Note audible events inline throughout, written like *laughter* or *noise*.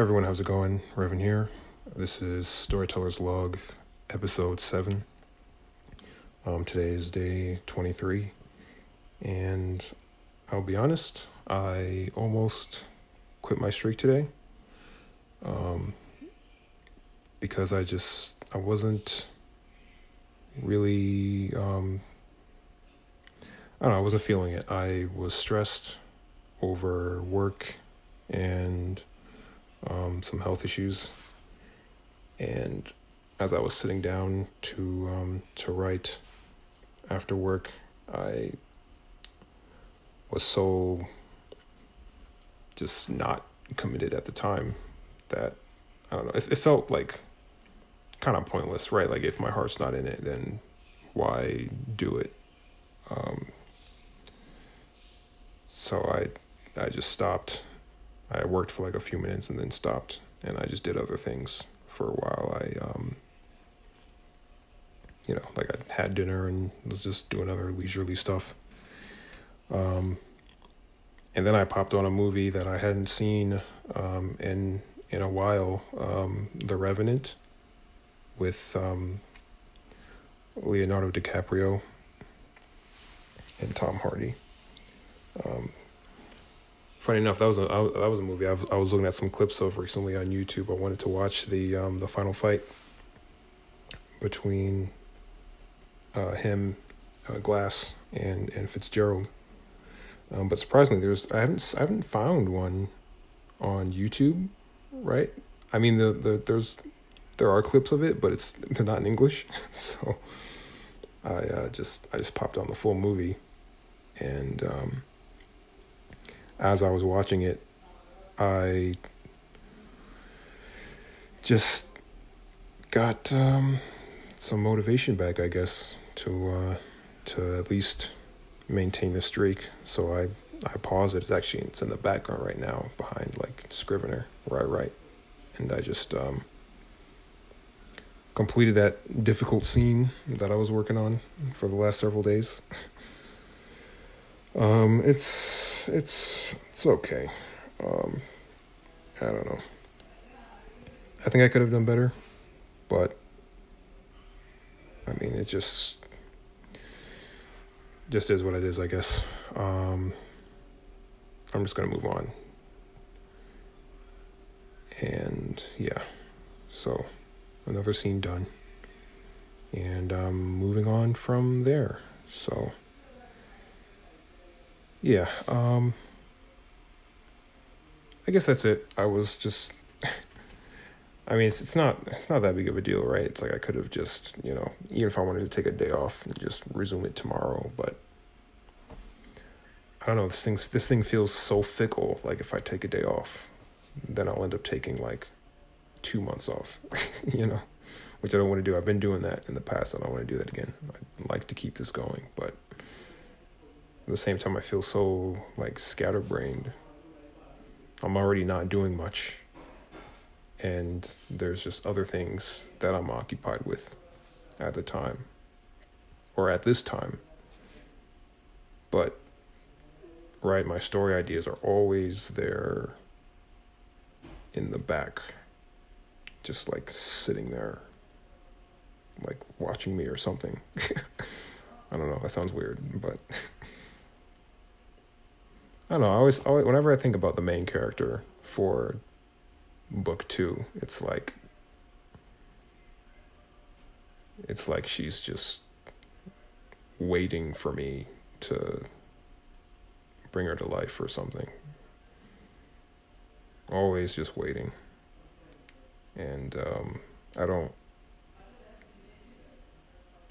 everyone, how's it going? Revan here. This is Storyteller's Log, episode 7. Um, today is day 23, and I'll be honest, I almost quit my streak today. Um, because I just, I wasn't really, um, I don't know, I wasn't feeling it. I was stressed over work and um, some health issues. And as I was sitting down to um, to write after work, I was so just not committed at the time that I don't know. It, it felt like kind of pointless, right? Like if my heart's not in it, then why do it? Um, so I I just stopped. I worked for like a few minutes and then stopped, and I just did other things for a while. I um, you know, like I had dinner and was just doing other leisurely stuff. Um, and then I popped on a movie that I hadn't seen um, in in a while, um, The Revenant, with um, Leonardo DiCaprio and Tom Hardy. Um, funny enough, that was a that was a movie I was, I was looking at some clips of recently on YouTube. I wanted to watch the um, the final fight between uh, him, uh, Glass, and and Fitzgerald. Um, but surprisingly, there's I haven't I haven't found one on YouTube, right? I mean, the, the there's there are clips of it, but it's they're not in English, *laughs* so I uh, just I just popped on the full movie, and um, as I was watching it, I just got um, some motivation back, I guess, to uh, to at least maintain the streak. So I I pause it. It's actually it's in the background right now behind like Scrivener where I write, and I just um, completed that difficult scene that I was working on for the last several days. *laughs* um, it's it's it's okay. Um, I don't know. I think I could have done better, but I mean, it just just is what it is, I guess. Um, I'm just gonna move on. And yeah, so another scene done, and I'm moving on from there. So yeah, um, I guess that's it. I was just. *laughs* I mean, it's, it's not it's not that big of a deal, right? It's like I could have just, you know, even if I wanted to take a day off and just resume it tomorrow, but I don't know. This thing's this thing feels so fickle. Like if I take a day off, then I'll end up taking like two months off, *laughs* you know, which I don't want to do. I've been doing that in the past. I don't want to do that again. I'd like to keep this going, but at the same time, I feel so like scatterbrained. I'm already not doing much and there's just other things that I'm occupied with at the time or at this time. But, right, my story ideas are always there in the back, just like sitting there, like watching me or something. *laughs* I don't know, that sounds weird, but. *laughs* I don't know. I always, always, whenever I think about the main character for book two. It's like it's like she's just waiting for me to bring her to life or something. Always just waiting. And um, I don't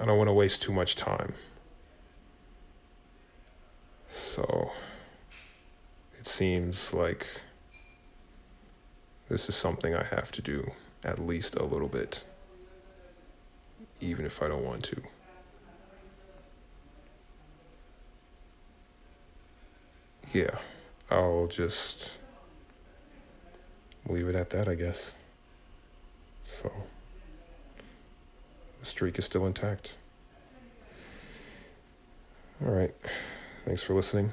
I don't want to waste too much time. So it seems like this is something I have to do at least a little bit, even if I don't want to. Yeah, I'll just leave it at that, I guess. So, the streak is still intact. All right. Thanks for listening,